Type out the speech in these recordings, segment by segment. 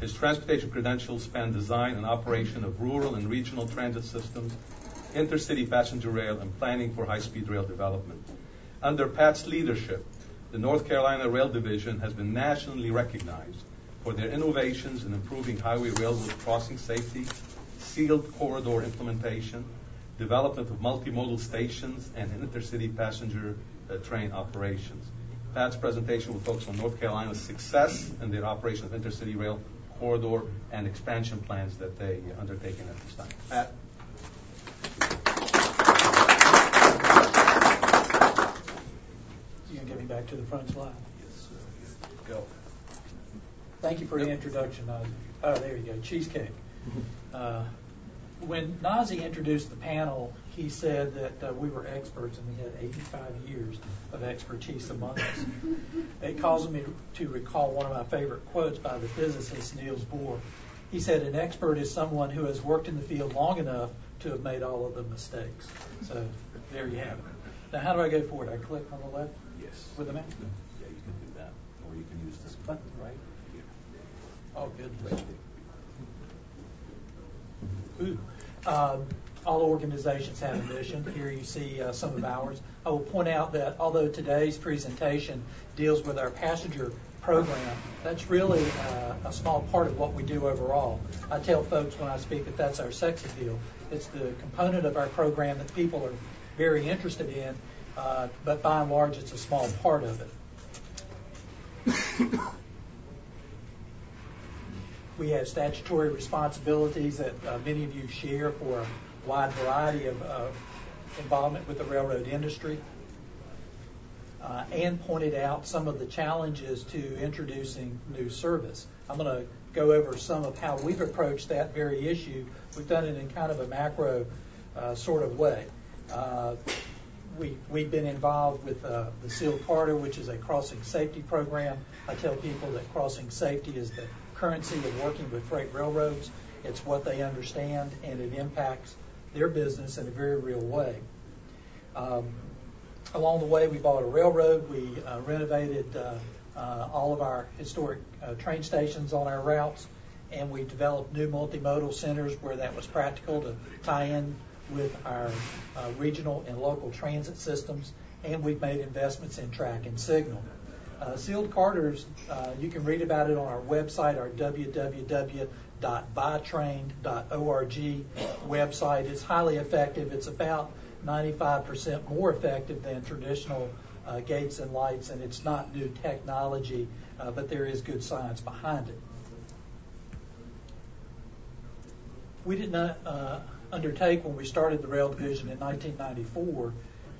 His transportation credentials span design and operation of rural and regional transit systems, intercity passenger rail, and planning for high-speed rail development. Under Pat's leadership, the North Carolina Rail Division has been nationally recognized for their innovations in improving highway railroad crossing safety, sealed corridor implementation, development of multimodal stations, and intercity passenger uh, train operations. Pat's presentation will focus on North Carolina's success in the operation of intercity rail corridor and expansion plans that they undertaken at this time. Pat? You can get me back to the front slide. Yes, sir. Go. Thank you for the introduction, Nazi. Oh, there you go, cheesecake. Uh, when Nazi introduced the panel, he said that uh, we were experts and we had 85 years of expertise among us. It caused me to recall one of my favorite quotes by the physicist Niels Bohr. He said, An expert is someone who has worked in the field long enough to have made all of the mistakes. So there you have it. Now, how do I go forward? I click on the left Yes. with the mouse? Yeah, you can do that. Or you can use this button right here. Oh, good. Um, all organizations have a mission. Here you see uh, some of ours. I will point out that although today's presentation deals with our passenger program, that's really uh, a small part of what we do overall. I tell folks when I speak that that's our sex appeal. It's the component of our program that people are very interested in, uh, but by and large, it's a small part of it. We have statutory responsibilities that uh, many of you share for a wide variety of uh, involvement with the railroad industry. Uh, and pointed out some of the challenges to introducing new service. I'm going to go over some of how we've approached that very issue. We've done it in kind of a macro uh, sort of way. Uh, we, we've been involved with uh, the Sealed Corridor, which is a crossing safety program. I tell people that crossing safety is the currency of working with freight railroads. It's what they understand, and it impacts their business in a very real way. Um, along the way, we bought a railroad. We uh, renovated uh, uh, all of our historic uh, train stations on our routes, and we developed new multimodal centers where that was practical to tie in with our uh, regional and local transit systems. And we've made investments in track and signal. Uh, sealed Corridors, uh, you can read about it on our website, our www.bytrain.org website. It's highly effective. It's about 95% more effective than traditional uh, gates and lights, and it's not new technology, uh, but there is good science behind it. We did not uh, undertake when we started the rail division in 1994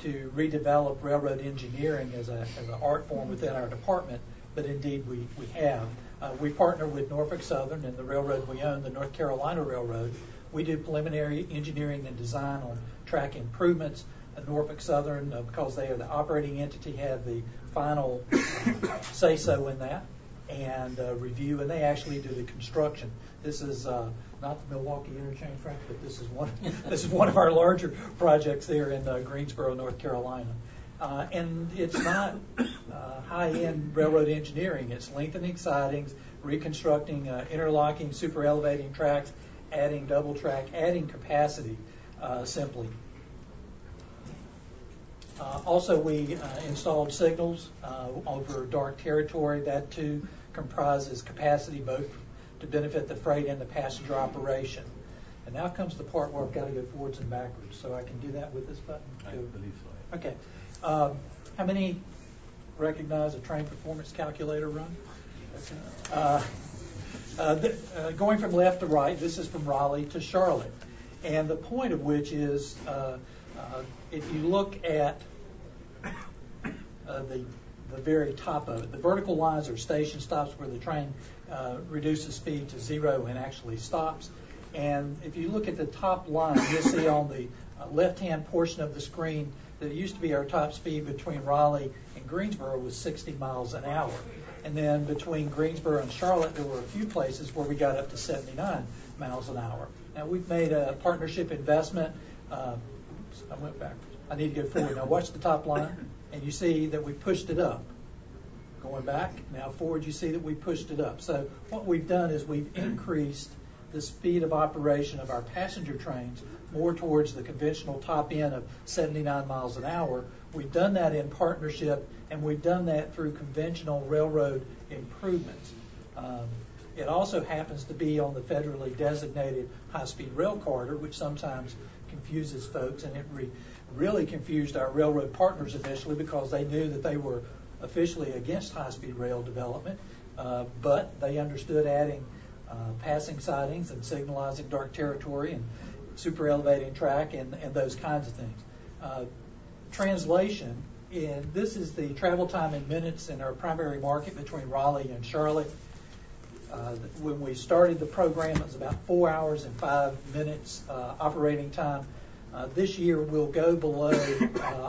to redevelop railroad engineering as, a, as an art form within our department, but indeed we, we have. Uh, we partner with Norfolk Southern and the railroad we own, the North Carolina Railroad. We do preliminary engineering and design on track improvements. Uh, Norfolk Southern, uh, because they are the operating entity, have the final uh, say so in that and uh, review, and they actually do the construction. This is uh, not the Milwaukee Interchange, Frank, but this is one. this is one of our larger projects there in uh, Greensboro, North Carolina. Uh, and it's not uh, high-end railroad engineering. It's lengthening sidings, reconstructing, uh, interlocking, super elevating tracks, adding double track, adding capacity. simply. Uh, also, we uh, installed signals uh, over dark territory. That too comprises capacity both to benefit the freight and the passenger operation. And now comes the part where I've got to go forwards and backwards. So I can do that with this button. I believe so. Okay. Um, how many recognize a train performance calculator run? Uh, uh, th- uh, going from left to right, this is from Raleigh to Charlotte. And the point of which is if you look at uh, the the very top of it, the vertical lines are station stops where the train uh, reduces speed to zero and actually stops. And if you look at the top line, you'll see on the uh, left-hand portion of the screen that it used to be our top speed between Raleigh and Greensboro was 60 miles an hour. And then between Greensboro and Charlotte, there were a few places where we got up to 79 miles an hour. Now we've made a partnership investment. Uh, I went backwards. I need to go forward. Now watch the top line, and you see that we pushed it up. Going back, now forward, you see that we pushed it up. So what we've done is we've increased the speed of operation of our passenger trains more towards the conventional top end of 79 miles an hour. We've done that in partnership, and we've done that through conventional railroad improvements. Um, it also happens to be on the federally designated high-speed rail corridor, which sometimes confuses folks, and it re- really confused our railroad partners initially because they knew that they were officially against high-speed rail development, uh, but they understood adding uh, passing sidings and signalizing dark territory and super elevating track and, and those kinds of things. Uh, translation, and this is the travel time in minutes in our primary market between Raleigh and Charlotte. Uh, when we started the program, it was about four hours and five minutes uh, operating time. Uh, this year, we'll go below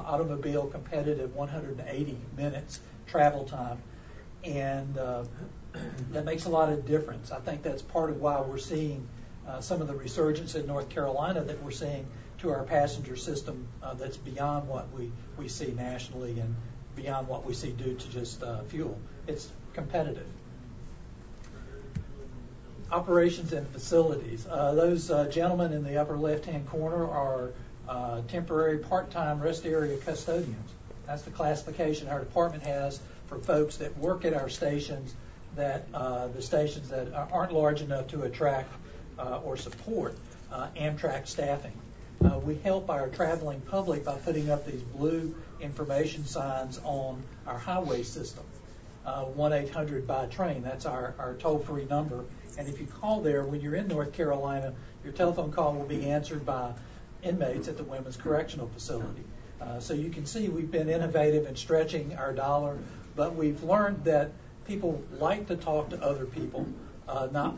automobile competitive 180 minutes travel time, and that makes a lot of difference. I think that's part of why we're seeing some of the resurgence in North Carolina that we're seeing to our passenger system that's beyond what we, we see nationally and beyond what we see due to just fuel. It's competitive. Operations and facilities. Uh, those uh, gentlemen in the upper left-hand corner are uh, temporary part-time rest area custodians. That's the classification our department has for folks that work at our stations that the stations that aren't large enough to attract or support Amtrak staffing. We help our traveling public by putting up these blue information signs on our highway system. 1 800 by train, that's our, our toll free number. And if you call there when you're in North Carolina, your telephone call will be answered by inmates at the Women's Correctional Facility. Uh, so you can see we've been innovative in stretching our dollar, but we've learned that people like to talk to other people, uh, not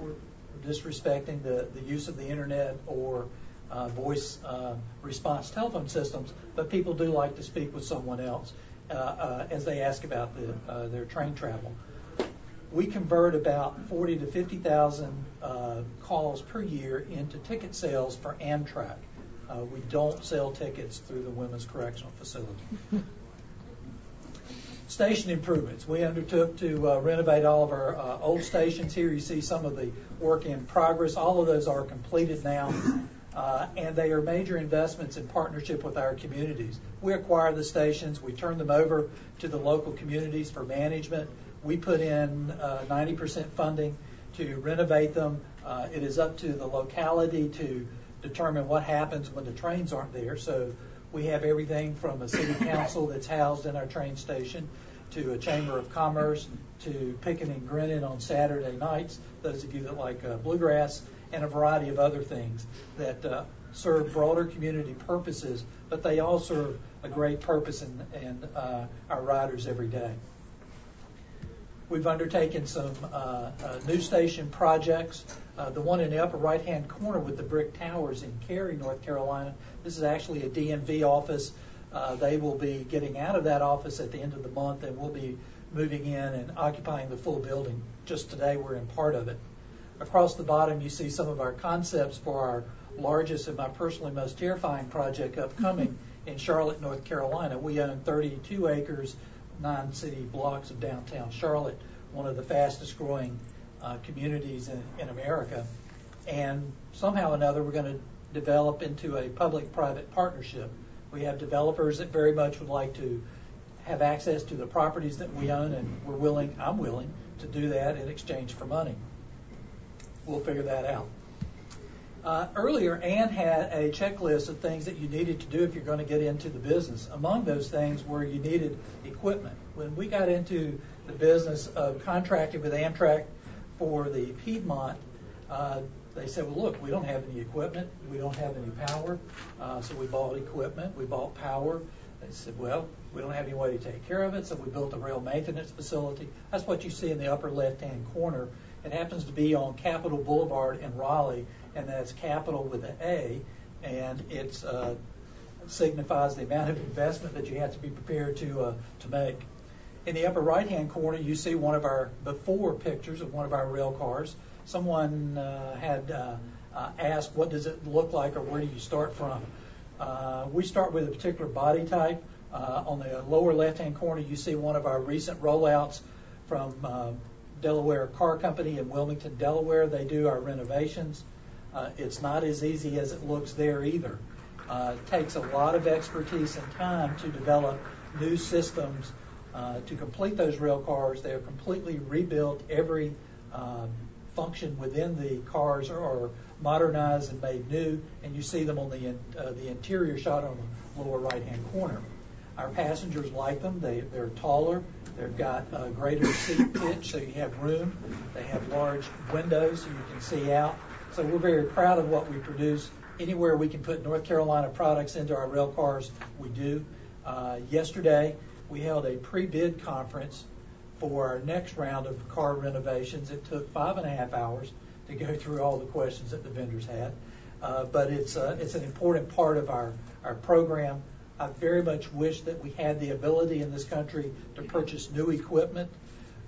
disrespecting the, the use of the internet or uh, voice uh, response telephone systems, but people do like to speak with someone else uh, uh, as they ask about the, uh, their train travel. We convert about 40 to 50,000 calls per year into ticket sales for Amtrak. we don't sell tickets through the Women's Correctional Facility. Station improvements. We undertook to uh, renovate all of our uh, old stations. Here you see some of the work in progress. All of those are completed now, uh, and they are major investments in partnership with our communities. We acquire the stations, we turn them over to the local communities for management. We put in 90% uh, funding to renovate them. Uh, it is up to the locality to determine what happens when the trains aren't there. So we have everything from a city council that's housed in our train station to a chamber of commerce to picking and grinning on Saturday nights, those of you that like uh, bluegrass, and a variety of other things that uh, serve broader community purposes, but they all serve a great purpose in, in uh, our riders every day. We've undertaken some uh, uh, new station projects. Uh, the one in the upper right-hand corner with the brick towers in Cary, North Carolina. This is actually a DMV office. Uh, they will be getting out of that office at the end of the month, and we'll be moving in and occupying the full building. Just today, we're in part of it. Across the bottom, you see some of our concepts for our largest and my personally most terrifying project upcoming in Charlotte, North Carolina. We own 32 acres nine city blocks of downtown Charlotte, one of the fastest growing uh, communities in, in America. And somehow or another, we're going to develop into a public private partnership. We have developers that very much would like to have access to the properties that we own, and we're willing, I'm willing, to do that in exchange for money. We'll figure that out. Uh, earlier, Anne had a checklist of things that you needed to do if you're going to get into the business. Among those things were you needed equipment. When we got into the business of contracting with Amtrak for the Piedmont, uh, they said, well, look, we don't have any equipment. We don't have any power. Uh, so we bought equipment. We bought power. They said, well, we don't have any way to take care of it. So we built a rail maintenance facility. That's what you see in the upper left-hand corner. It happens to be on Capitol Boulevard in Raleigh and that's capital with an A, and it uh, signifies the amount of investment that you have to be prepared to uh, to make. In the upper right-hand corner, you see one of our before pictures of one of our rail cars. Someone uh, had asked, "What does it look like, or where do you start from?" We start with a particular body type. on the lower left-hand corner, you see one of our recent rollouts from Delaware Car Company in Wilmington, Delaware. They do our renovations. Uh, it's not as easy as it looks there either. Uh, it takes a lot of expertise and time to develop new systems uh, to complete those rail cars. They're completely rebuilt. Every uh, function within the cars are modernized and made new, and you see them on the in, uh, the interior shot on the lower right-hand corner. Our passengers like them. They, they're taller. They've got a greater seat pitch, so you have room. They have large windows, so you can see out. So we're very proud of what we produce. Anywhere we can put North Carolina products into our rail cars, we do. Uh, yesterday, we held a pre-bid conference for our next round of car renovations. It took five and a half hours to go through all the questions that the vendors had, uh, but it's uh, it's an important part of our our program. I very much wish that we had the ability in this country to purchase new equipment.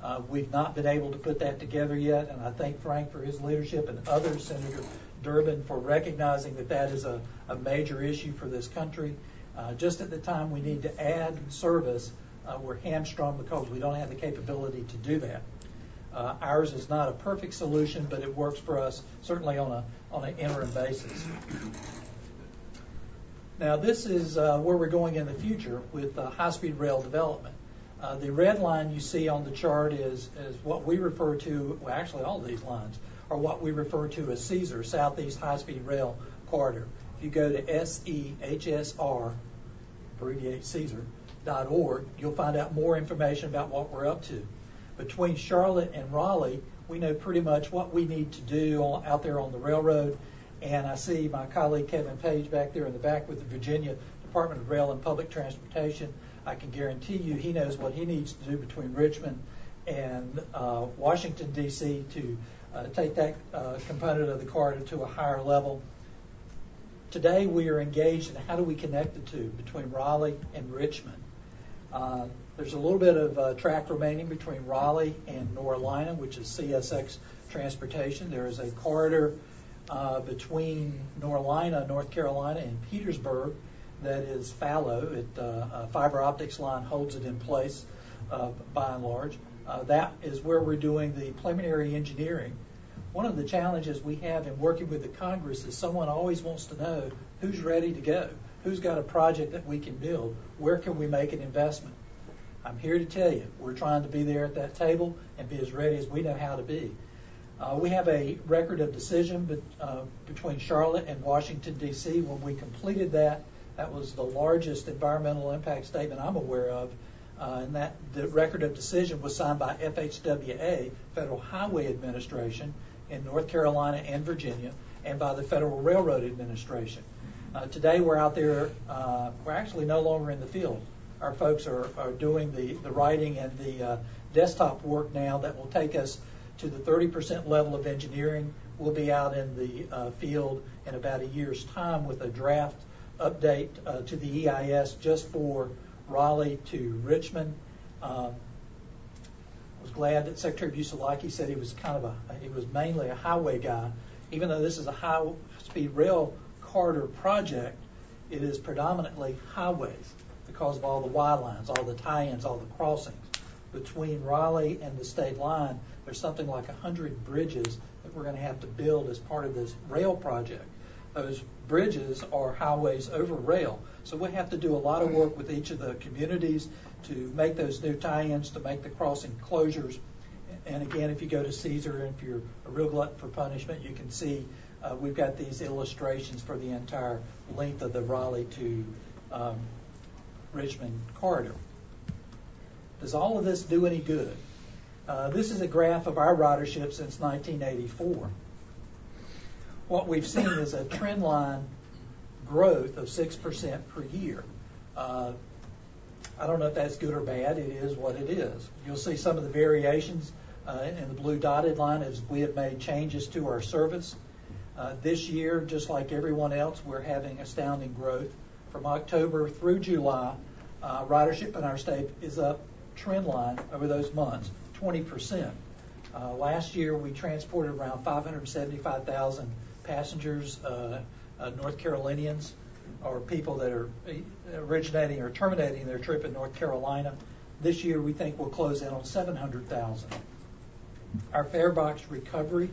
Uh, we've not been able to put that together yet, and I thank Frank for his leadership and others, Senator Durbin, for recognizing that that is a, a major issue for this country. Uh, just at the time we need to add service, uh, we're hamstrung because we don't have the capability to do that. Uh, ours is not a perfect solution, but it works for us certainly on a on an interim basis. Now, this is uh, where we're going in the future with uh, high-speed rail development. Uh, the red line you see on the chart is, what we refer to, well, actually, all these lines are what we refer to as CSR, Southeast High Speed Rail Corridor. If you go to SEHSR, abbreviate CSR.org, you'll find out more information about what we're up to. Between Charlotte and Raleigh, we know pretty much what we need to do out there on the railroad and I see my colleague Kevin Page back there in the back with the Virginia Department of Rail and Public Transportation. I can guarantee you he knows what he needs to do between Richmond and uh, Washington, D.C. to uh, take that uh, component of the corridor to a higher level. Today we are engaged in how do we connect the two between Raleigh and Richmond. Uh, there's a little bit of uh, track remaining between Raleigh and Norlina, which is CSX transportation. There is a corridor uh, between Norlina, North Carolina, and Petersburg that is fallow. It, uh, a fiber optics line holds it in place uh, by and large. Uh, that is where we're doing the preliminary engineering. One of the challenges we have in working with the Congress is someone always wants to know who's ready to go, who's got a project that we can build, where can we make an investment. I'm here to tell you, we're trying to be there at that table and be as ready as we know how to be. Uh, we have a record of decision be, uh, between Charlotte and Washington, D.C. When we completed that, that was the largest environmental impact statement I'm aware of. Uh, and that the record of decision was signed by FHWA, Federal Highway Administration, in North Carolina and Virginia, and by the Federal Railroad Administration. Uh, today, we're out there. Uh, we're actually no longer in the field. Our folks are, are doing the, the writing and the uh, desktop work now that will take us to the 30% level of engineering. We'll be out in the uh, field in about a year's time with a draft update uh, to the EIS just for Raleigh to Richmond. Um, I was glad that Secretary Busalacchi said he was kind of a, he was mainly a highway guy. Even though this is a high speed rail corridor project, it is predominantly highways because of all the Y lines, all the tie-ins, all the crossings between Raleigh and the state line, there's something like 100 bridges that we're going to have to build as part of this rail project. Those bridges are highways over rail. So we have to do a lot of work with each of the communities to make those new tie-ins, to make the crossing closures. And again, if you go to Caesar and if you're a real glutton for punishment, you can see uh, we've got these illustrations for the entire length of the Raleigh to um, Richmond corridor. Does all of this do any good? Uh, this is a graph of our ridership since 1984. What we've seen is a trend line growth of 6% per year. Uh, I don't know if that's good or bad. It is what it is. You'll see some of the variations uh, in the blue dotted line as we have made changes to our service. Uh, this year, just like everyone else, we're having astounding growth. From October through July, ridership in our state is up trend line over those months, 20%. Uh, last year, we transported around 575,000 passengers, uh, uh, North Carolinians, or people that are originating or terminating their trip in North Carolina. This year, we think we'll close in on 700,000. Our fare box recovery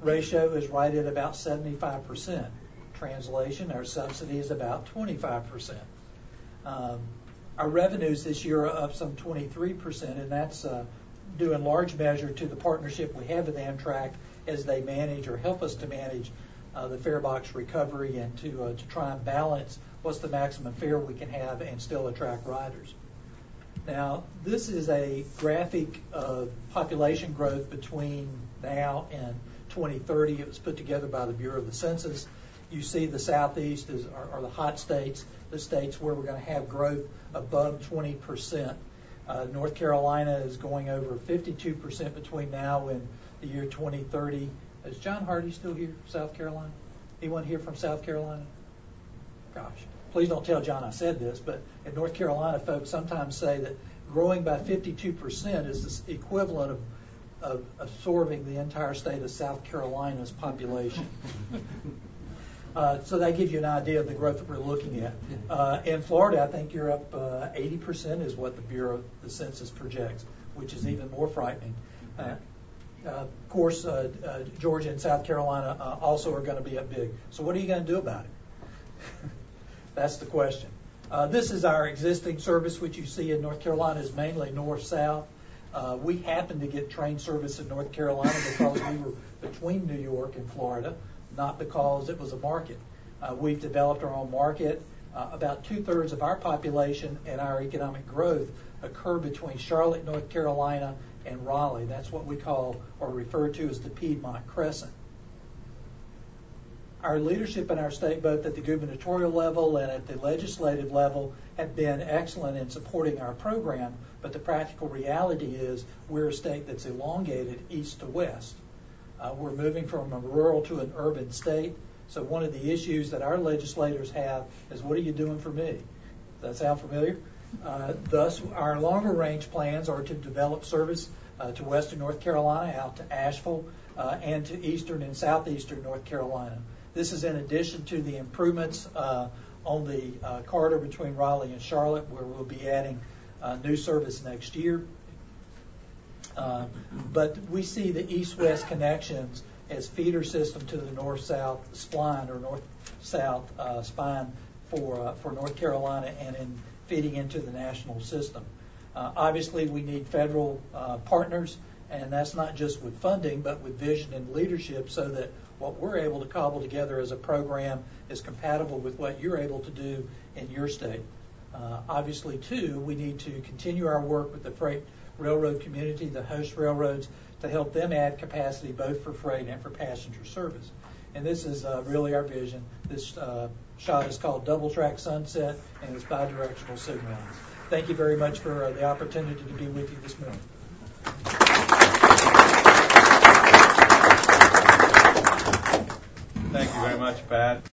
ratio is right at about 75%. Translation, our subsidy is about 25%. Um, our revenues this year are up some 23%, and that's uh, due in large measure to the partnership we have with Amtrak as they manage or help us to manage uh, the fare box recovery and to, uh, to try and balance what's the maximum fare we can have and still attract riders. Now, this is a graphic of population growth between now and 2030. It was put together by the Bureau of the Census. You see the southeast is, are, are the hot states, the states where we're going to have growth above 20 percent. Uh, North Carolina is going over 52 percent between now and the year 2030. Is John Hardy still here, South Carolina? Anyone here from South Carolina? Gosh, please don't tell John I said this, but in North Carolina, folks sometimes say that growing by 52% is the equivalent of, of absorbing the entire state of South Carolina's population. Uh, so that gives you an idea of the growth that we're looking at. Uh, in Florida, I think you're up uh, 80% is what the Bureau the Census projects, which is even more frightening. Uh, uh, of course, uh, Georgia and South Carolina also are going to be up big. So what are you going to do about it? That's the question. this is our existing service, which you see in North Carolina is mainly north-south. we happen to get train service in North Carolina because we were between New York and Florida not because it was a market. Uh, we've developed our own market. Uh, about two thirds of our population and our economic growth occur between Charlotte, North Carolina, and Raleigh. That's what we call or refer to as the Piedmont Crescent. Our leadership in our state, both at the gubernatorial level and at the legislative level, have been excellent in supporting our program, but the practical reality is we're a state that's elongated east to west. Uh, we're moving from a rural to an urban state. So one of the issues that our legislators have is what are you doing for me? Does that sound familiar? Uh, thus, our longer range plans are to develop service uh, to western North Carolina, out to Asheville, uh, and to eastern and southeastern North Carolina. This is in addition to the improvements on the corridor between Raleigh and Charlotte, where we'll be adding new service next year. But we see the east-west connections as feeder system to the north-south spline or north-south spine for for North Carolina and in feeding into the national system. Uh, obviously, we need federal uh, partners, and that's not just with funding, but with vision and leadership, so that what we're able to cobble together as a program is compatible with what you're able to do in your state. Uh, obviously, too, we need to continue our work with the freight railroad community, the host railroads, to help them add capacity both for freight and for passenger service. And this is uh, really our vision. This uh, shot is called Double Track Sunset and it's bidirectional signal. Thank you very much for uh, the opportunity to be with you this morning. Thank you very much, Pat.